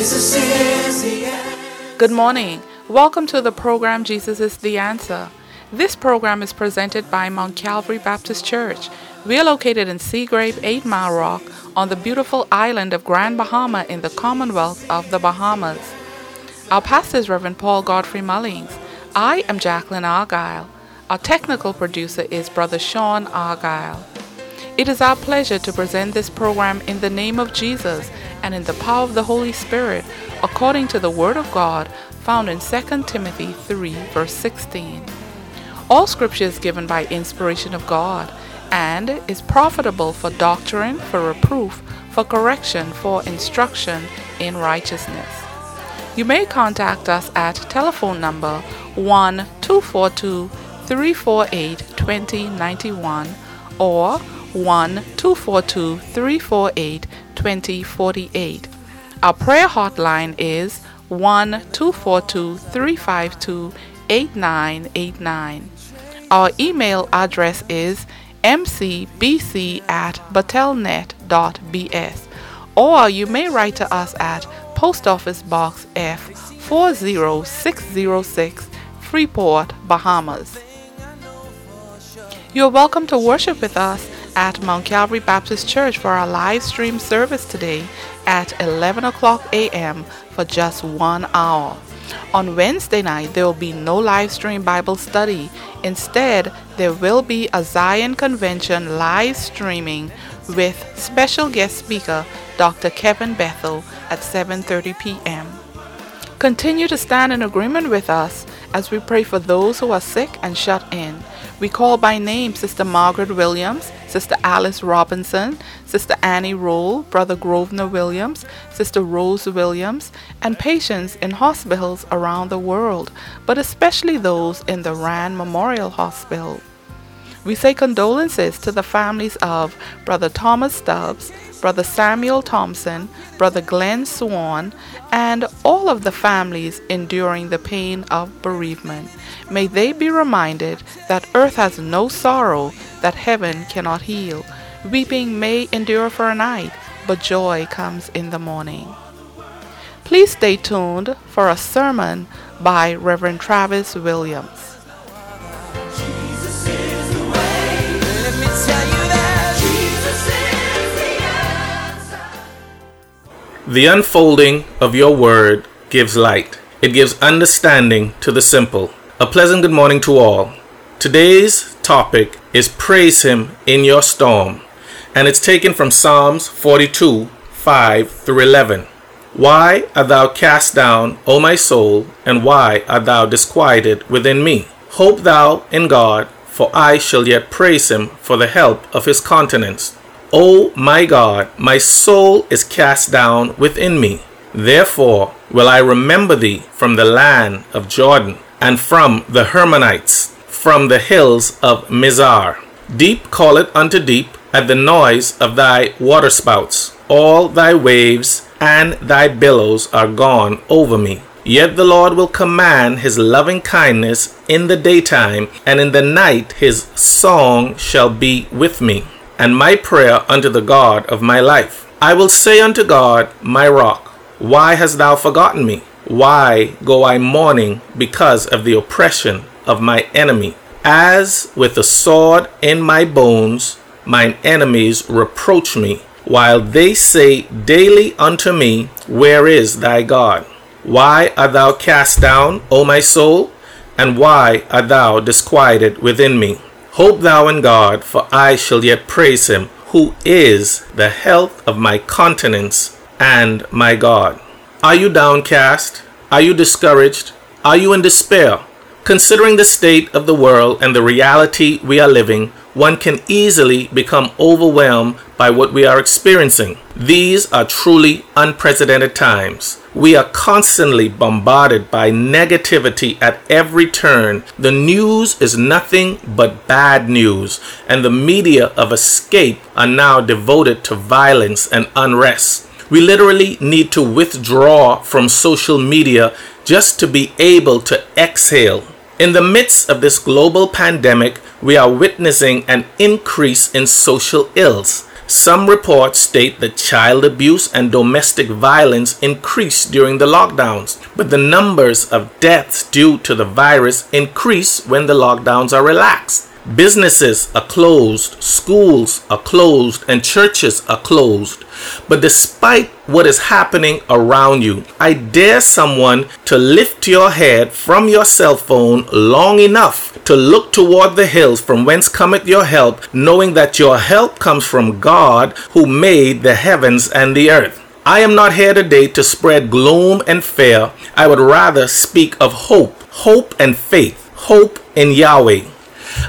Jesus is the answer. Good morning. Welcome to the program Jesus is the Answer. This program is presented by Mount Calvary Baptist Church. We are located in Seagrave, 8 Mile Rock, on the beautiful island of Grand Bahama in the Commonwealth of the Bahamas. Our pastor is Reverend Paul Godfrey Mullings. I am Jacqueline Argyle. Our technical producer is Brother Sean Argyle. It is our pleasure to present this program in the name of Jesus and in the power of the Holy Spirit, according to the Word of God found in 2 Timothy 3, verse 16. All scripture is given by inspiration of God and is profitable for doctrine, for reproof, for correction, for instruction in righteousness. You may contact us at telephone number 1 242 348 2091 or 1 242 348 2048. Our prayer hotline is 1 242 352 8989. Our email address is mcbc at batelnet.bs or you may write to us at Post Office Box F 40606 Freeport, Bahamas. You are welcome to worship with us at Mount Calvary Baptist Church for our live stream service today at 11 o'clock a.m. for just one hour. On Wednesday night, there will be no live stream Bible study. Instead, there will be a Zion Convention live streaming with special guest speaker Dr. Kevin Bethel at 7:30 p.m. Continue to stand in agreement with us as we pray for those who are sick and shut in. We call by name Sister Margaret Williams, Sister Alice Robinson, Sister Annie Roll, Brother Grosvenor Williams, Sister Rose Williams, and patients in hospitals around the world, but especially those in the Rand Memorial Hospital. We say condolences to the families of Brother Thomas Stubbs, Brother Samuel Thompson, Brother Glenn Swan, and all of the families enduring the pain of bereavement. May they be reminded that earth has no sorrow that heaven cannot heal. Weeping may endure for a night, but joy comes in the morning. Please stay tuned for a sermon by Reverend Travis Williams. The unfolding of your word gives light. It gives understanding to the simple. A pleasant good morning to all. Today's topic is Praise Him in Your Storm, and it's taken from Psalms 42 5 through 11. Why art thou cast down, O my soul, and why art thou disquieted within me? Hope thou in God, for I shall yet praise him for the help of his countenance. O my God, my soul is cast down within me. Therefore will I remember thee from the land of Jordan, and from the Hermonites, from the hills of Mizar. Deep calleth unto deep at the noise of thy waterspouts. All thy waves and thy billows are gone over me. Yet the Lord will command his loving kindness in the daytime, and in the night his song shall be with me, and my prayer unto the God of my life. I will say unto God, my rock, why hast thou forgotten me? Why go I mourning because of the oppression of my enemy? As with a sword in my bones, mine enemies reproach me, while they say daily unto me, Where is thy God? Why art thou cast down, O my soul? And why art thou disquieted within me? Hope thou in God, for I shall yet praise him, who is the health of my countenance and my God. Are you downcast? Are you discouraged? Are you in despair? Considering the state of the world and the reality we are living, one can easily become overwhelmed by what we are experiencing. These are truly unprecedented times. We are constantly bombarded by negativity at every turn. The news is nothing but bad news, and the media of escape are now devoted to violence and unrest. We literally need to withdraw from social media just to be able to exhale. In the midst of this global pandemic, we are witnessing an increase in social ills. Some reports state that child abuse and domestic violence increased during the lockdowns, but the numbers of deaths due to the virus increase when the lockdowns are relaxed. Businesses are closed, schools are closed, and churches are closed. But despite what is happening around you, I dare someone to lift your head from your cell phone long enough to look toward the hills from whence cometh your help, knowing that your help comes from God who made the heavens and the earth. I am not here today to spread gloom and fear. I would rather speak of hope, hope and faith, hope in Yahweh.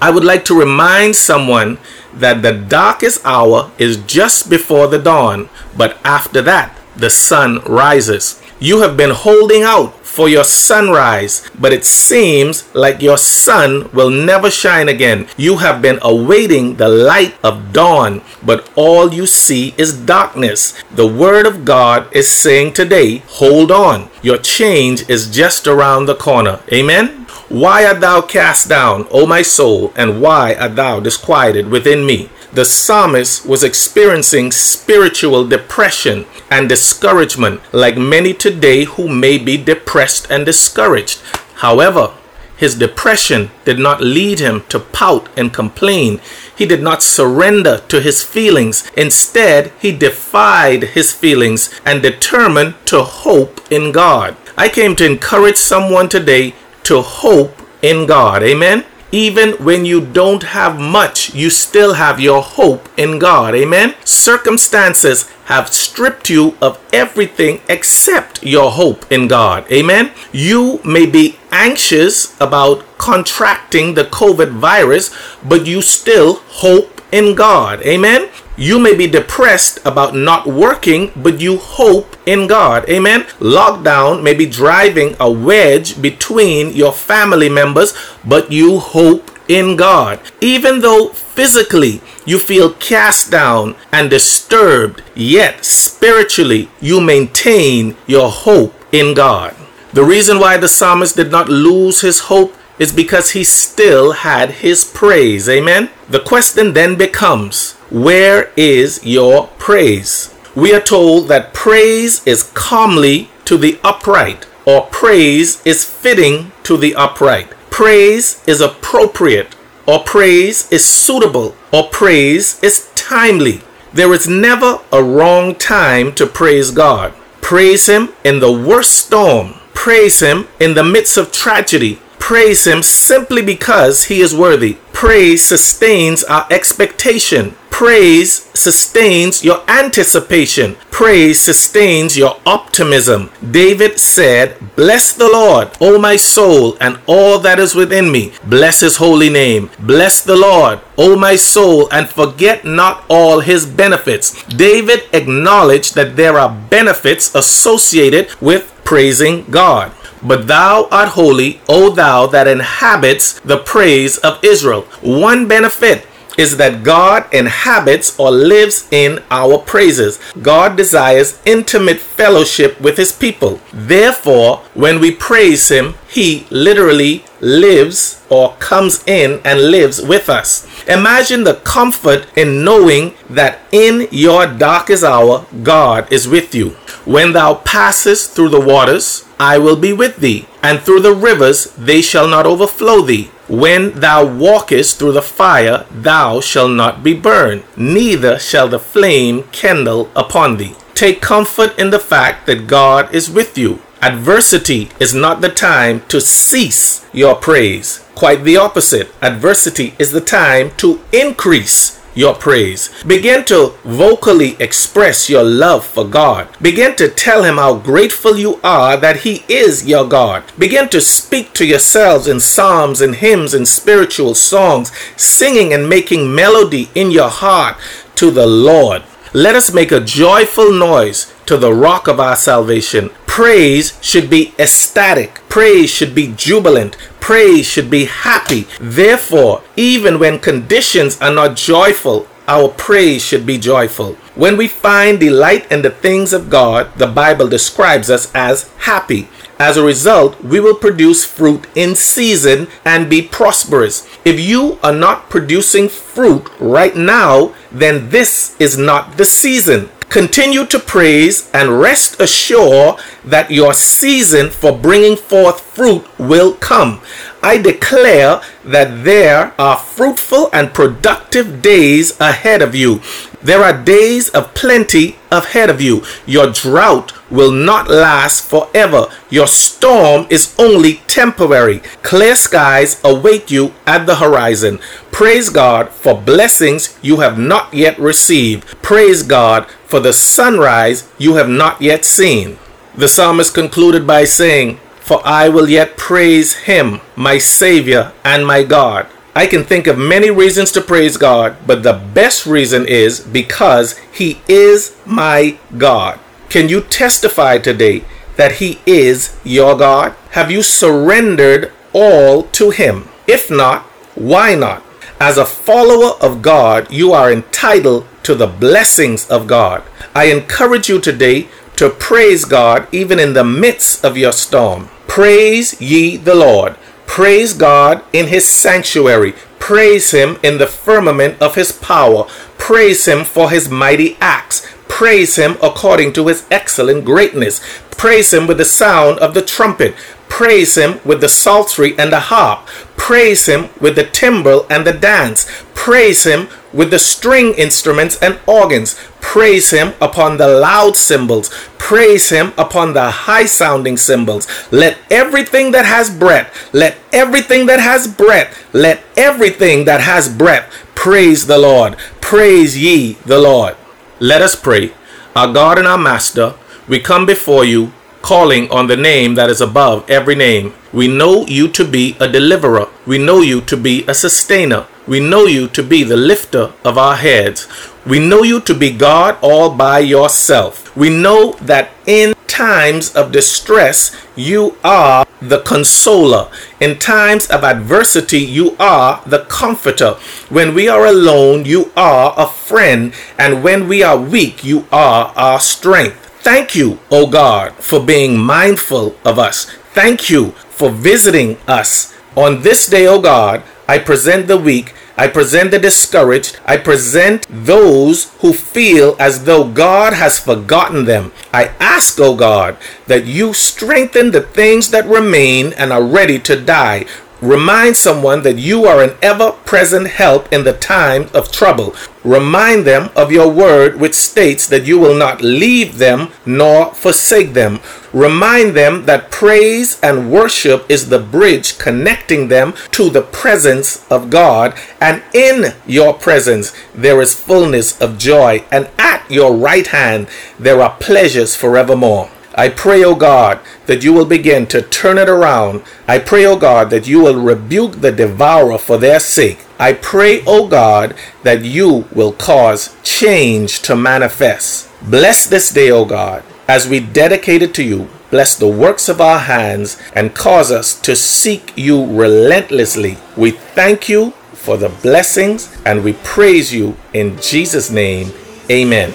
I would like to remind someone that the darkest hour is just before the dawn, but after that, the sun rises. You have been holding out for your sunrise, but it seems like your sun will never shine again. You have been awaiting the light of dawn, but all you see is darkness. The Word of God is saying today, hold on. Your change is just around the corner. Amen. Why art thou cast down, O my soul, and why art thou disquieted within me? The psalmist was experiencing spiritual depression and discouragement, like many today who may be depressed and discouraged. However, his depression did not lead him to pout and complain. He did not surrender to his feelings. Instead, he defied his feelings and determined to hope in God. I came to encourage someone today to hope in God. Amen. Even when you don't have much, you still have your hope in God. Amen. Circumstances have stripped you of everything except your hope in God. Amen. You may be anxious about contracting the COVID virus, but you still hope in God. Amen. You may be depressed about not working, but you hope in God. Amen. Lockdown may be driving a wedge between your family members, but you hope in God. Even though physically you feel cast down and disturbed, yet spiritually you maintain your hope in God. The reason why the psalmist did not lose his hope is because he still had his praise. Amen. The question then becomes, where is your praise? We are told that praise is calmly to the upright, or praise is fitting to the upright. Praise is appropriate, or praise is suitable, or praise is timely. There is never a wrong time to praise God. Praise Him in the worst storm. Praise Him in the midst of tragedy. Praise Him simply because He is worthy. Praise sustains our expectation. Praise sustains your anticipation. Praise sustains your optimism. David said, Bless the Lord, O my soul, and all that is within me. Bless his holy name. Bless the Lord, O my soul, and forget not all his benefits. David acknowledged that there are benefits associated with praising God. But thou art holy, O thou that inhabits the praise of Israel. One benefit is that God inhabits or lives in our praises. God desires intimate fellowship with his people. Therefore, when we praise him, he literally lives or comes in and lives with us. Imagine the comfort in knowing that in your darkest hour, God is with you. When thou passest through the waters, I will be with thee, and through the rivers, they shall not overflow thee. When thou walkest through the fire, thou shalt not be burned, neither shall the flame kindle upon thee. Take comfort in the fact that God is with you. Adversity is not the time to cease your praise. Quite the opposite. Adversity is the time to increase your praise. Begin to vocally express your love for God. Begin to tell Him how grateful you are that He is your God. Begin to speak to yourselves in psalms and hymns and spiritual songs, singing and making melody in your heart to the Lord. Let us make a joyful noise to the rock of our salvation. Praise should be ecstatic. Praise should be jubilant. Praise should be happy. Therefore, even when conditions are not joyful, our praise should be joyful. When we find delight in the things of God, the Bible describes us as happy. As a result, we will produce fruit in season and be prosperous. If you are not producing fruit right now, then this is not the season. Continue to praise and rest assured that your season for bringing forth fruit will come. I declare that there are fruitful and productive days ahead of you. There are days of plenty ahead of you. Your drought will not last forever. Your storm is only temporary. Clear skies await you at the horizon. Praise God for blessings you have not yet received. Praise God for the sunrise you have not yet seen. The psalmist concluded by saying, For I will yet praise him, my Savior and my God. I can think of many reasons to praise God, but the best reason is because He is my God. Can you testify today that He is your God? Have you surrendered all to Him? If not, why not? As a follower of God, you are entitled to the blessings of God. I encourage you today to praise God even in the midst of your storm. Praise ye the Lord. Praise God in his sanctuary. Praise him in the firmament of his power. Praise him for his mighty acts. Praise him according to his excellent greatness. Praise him with the sound of the trumpet. Praise him with the psaltery and the harp. Praise him with the timbrel and the dance. Praise him with the string instruments and organs. Praise him upon the loud cymbals. Praise him upon the high sounding cymbals. Let everything that has breath, let everything that has breath, let everything that has breath praise the Lord. Praise ye the Lord. Let us pray. Our God and our Master, we come before you calling on the name that is above every name. We know you to be a deliverer. We know you to be a sustainer. We know you to be the lifter of our heads. We know you to be God all by yourself. We know that in times of distress, you are the consoler. In times of adversity, you are the comforter. When we are alone, you are a friend. And when we are weak, you are our strength. Thank you, O God, for being mindful of us. Thank you for visiting us. On this day, O God, I present the weak, I present the discouraged, I present those who feel as though God has forgotten them. I ask, O God, that you strengthen the things that remain and are ready to die. Remind someone that you are an ever present help in the time of trouble. Remind them of your word, which states that you will not leave them nor forsake them. Remind them that praise and worship is the bridge connecting them to the presence of God, and in your presence there is fullness of joy, and at your right hand there are pleasures forevermore. I pray, O God, that you will begin to turn it around. I pray, O God, that you will rebuke the devourer for their sake. I pray, O God, that you will cause change to manifest. Bless this day, O God, as we dedicate it to you. Bless the works of our hands and cause us to seek you relentlessly. We thank you for the blessings and we praise you in Jesus' name. Amen.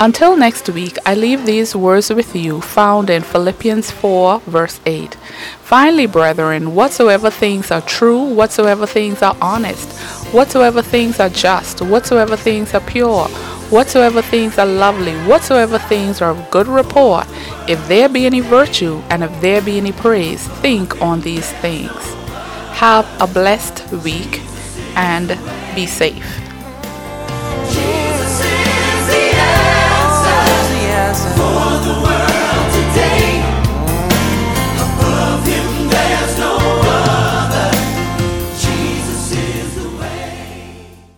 Until next week, I leave these words with you found in Philippians 4, verse 8. Finally, brethren, whatsoever things are true, whatsoever things are honest, whatsoever things are just, whatsoever things are pure, whatsoever things are lovely, whatsoever things are of good report, if there be any virtue and if there be any praise, think on these things. Have a blessed week and be safe.